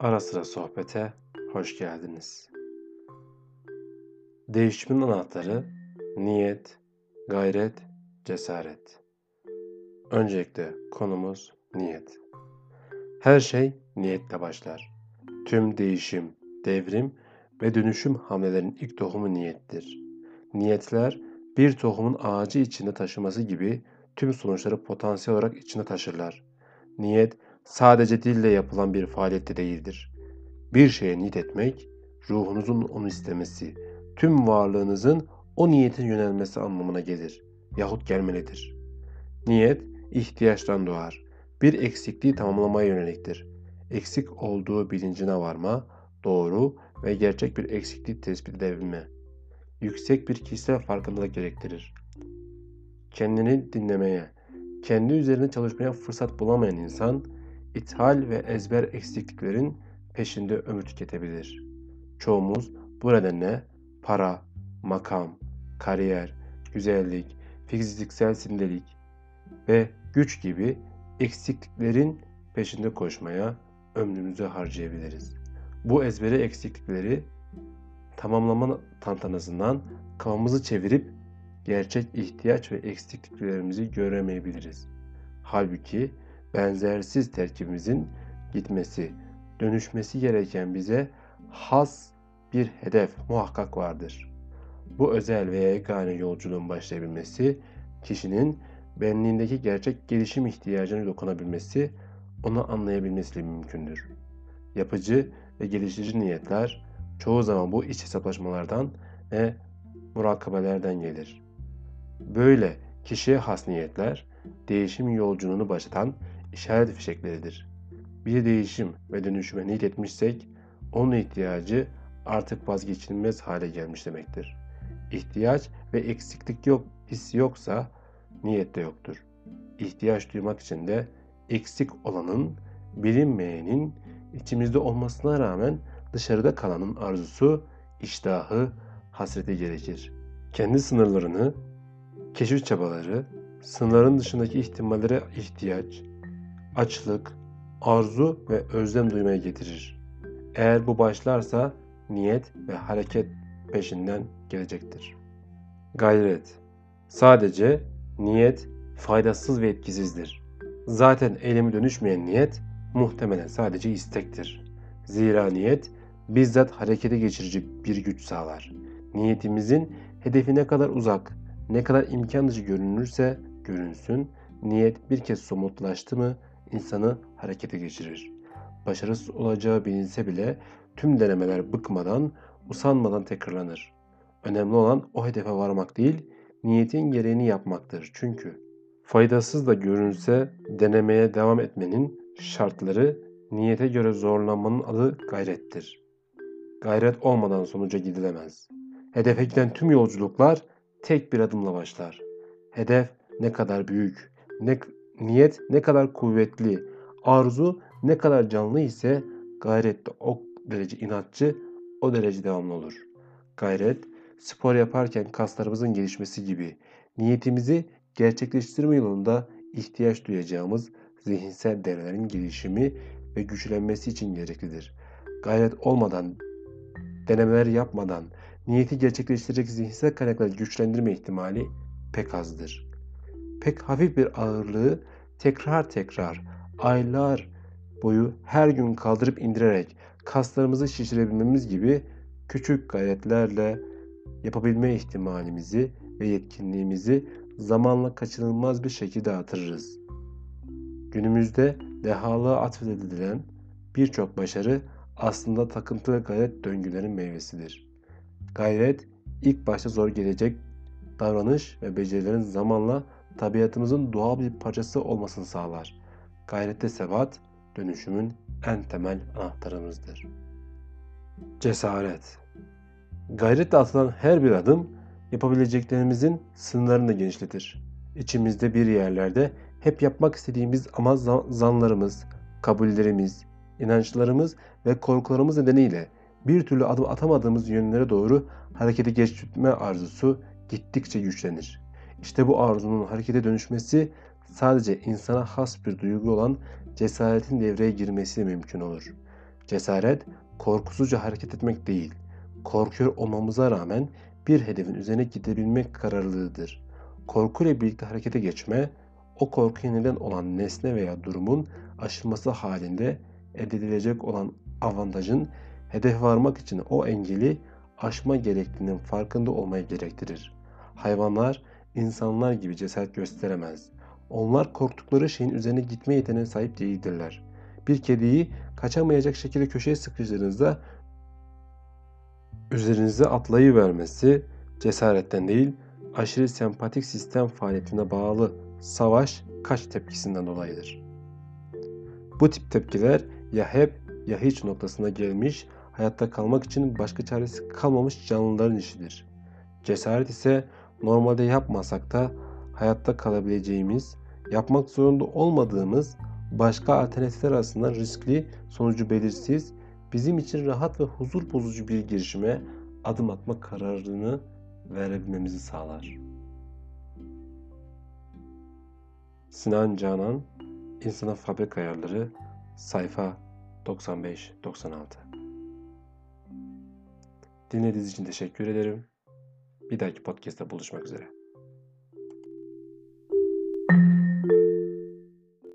Ara sıra sohbete hoş geldiniz. Değişimin anahtarı niyet, gayret, cesaret. Öncelikle konumuz niyet. Her şey niyetle başlar. Tüm değişim, devrim ve dönüşüm hamlelerinin ilk tohumu niyettir. Niyetler bir tohumun ağacı içinde taşıması gibi tüm sonuçları potansiyel olarak içinde taşırlar. Niyet sadece dille yapılan bir faaliyette değildir. Bir şeye niyet etmek, ruhunuzun onu istemesi, tüm varlığınızın o niyetin yönelmesi anlamına gelir yahut gelmelidir. Niyet ihtiyaçtan doğar. Bir eksikliği tamamlamaya yöneliktir. Eksik olduğu bilincine varma, doğru ve gerçek bir eksiklik tespit edebilme. Yüksek bir kişisel farkındalık gerektirir. Kendini dinlemeye, kendi üzerine çalışmaya fırsat bulamayan insan, ithal ve ezber eksikliklerin peşinde ömür tüketebilir. Çoğumuz bu nedenle para, makam, kariyer, güzellik, fiziksel sinirlik ve güç gibi eksikliklerin peşinde koşmaya ömrümüzü harcayabiliriz. Bu ezbere eksiklikleri tamamlama tantanasından kafamızı çevirip gerçek ihtiyaç ve eksikliklerimizi göremeyebiliriz. Halbuki benzersiz terkibimizin gitmesi, dönüşmesi gereken bize has bir hedef muhakkak vardır. Bu özel ve yegane yolculuğun başlayabilmesi, kişinin benliğindeki gerçek gelişim ihtiyacını dokunabilmesi, onu anlayabilmesiyle mümkündür. Yapıcı ve geliştirici niyetler çoğu zaman bu iç hesaplaşmalardan ve murakabelerden gelir. Böyle kişiye has niyetler değişim yolculuğunu başlatan işaret fişekleridir. Bir değişim ve dönüşüme niyet etmişsek onun ihtiyacı artık vazgeçilmez hale gelmiş demektir. İhtiyaç ve eksiklik yok, hissi yoksa niyet de yoktur. İhtiyaç duymak için de eksik olanın, bilinmeyenin içimizde olmasına rağmen dışarıda kalanın arzusu, iştahı, hasreti gerekir. Kendi sınırlarını, keşif çabaları, sınırların dışındaki ihtimallere ihtiyaç, açlık, arzu ve özlem duymaya getirir. Eğer bu başlarsa niyet ve hareket peşinden gelecektir. Gayret Sadece niyet faydasız ve etkisizdir. Zaten eyleme dönüşmeyen niyet muhtemelen sadece istektir. Zira niyet bizzat harekete geçirici bir güç sağlar. Niyetimizin hedefi ne kadar uzak, ne kadar imkan dışı görünürse görünsün, niyet bir kez somutlaştı mı insanı harekete geçirir. Başarısız olacağı bilinse bile tüm denemeler bıkmadan, usanmadan tekrarlanır. Önemli olan o hedefe varmak değil, niyetin gereğini yapmaktır. Çünkü faydasız da görünse denemeye devam etmenin şartları niyete göre zorlanmanın adı gayrettir. Gayret olmadan sonuca gidilemez. Hedefe giden tüm yolculuklar tek bir adımla başlar. Hedef ne kadar büyük, ne, niyet ne kadar kuvvetli, arzu ne kadar canlı ise gayret de o derece inatçı, o derece devamlı olur. Gayret, spor yaparken kaslarımızın gelişmesi gibi niyetimizi gerçekleştirme yolunda ihtiyaç duyacağımız zihinsel devrelerin gelişimi ve güçlenmesi için gereklidir. Gayret olmadan, denemeler yapmadan niyeti gerçekleştirecek zihinsel kaynakları güçlendirme ihtimali pek azdır. Pek hafif bir ağırlığı tekrar tekrar, aylar boyu her gün kaldırıp indirerek kaslarımızı şişirebilmemiz gibi küçük gayretlerle yapabilme ihtimalimizi ve yetkinliğimizi zamanla kaçınılmaz bir şekilde artırırız. Günümüzde dehalığa atfedilen birçok başarı aslında takıntı ve gayret döngülerin meyvesidir. Gayret ilk başta zor gelecek davranış ve becerilerin zamanla tabiatımızın doğal bir parçası olmasını sağlar. Gayrette sebat, dönüşümün en temel anahtarımızdır. Cesaret Gayretle atılan her bir adım yapabileceklerimizin sınırlarını genişletir. İçimizde bir yerlerde hep yapmak istediğimiz ama zanlarımız, kabullerimiz, inançlarımız ve korkularımız nedeniyle bir türlü adım atamadığımız yönlere doğru harekete geçme arzusu gittikçe güçlenir. İşte bu arzunun harekete dönüşmesi sadece insana has bir duygu olan cesaretin devreye girmesiyle mümkün olur. Cesaret, korkusuzca hareket etmek değil, korkuyor olmamıza rağmen bir hedefin üzerine gidebilmek kararlılığıdır. Korkuyla birlikte harekete geçme, o korkuya neden olan nesne veya durumun aşılması halinde elde edilecek olan avantajın hedef varmak için o engeli aşma gerektiğinin farkında olmayı gerektirir. Hayvanlar insanlar gibi cesaret gösteremez. Onlar korktukları şeyin üzerine gitme yeteneğine sahip değildirler. Bir kediyi kaçamayacak şekilde köşeye sıkıştırdığınızda üzerinize atlayıvermesi cesaretten değil, aşırı sempatik sistem faaliyetine bağlı savaş kaç tepkisinden dolayıdır. Bu tip tepkiler ya hep ya hiç noktasına gelmiş, hayatta kalmak için başka çaresi kalmamış canlıların işidir. Cesaret ise normalde yapmasak da hayatta kalabileceğimiz, yapmak zorunda olmadığımız başka alternatifler arasında riskli, sonucu belirsiz, bizim için rahat ve huzur bozucu bir girişime adım atma kararını verebilmemizi sağlar. Sinan Canan, İnsana Fabrika Ayarları, sayfa 95-96 Dinlediğiniz için teşekkür ederim. Bir dahaki podcast'ta buluşmak üzere.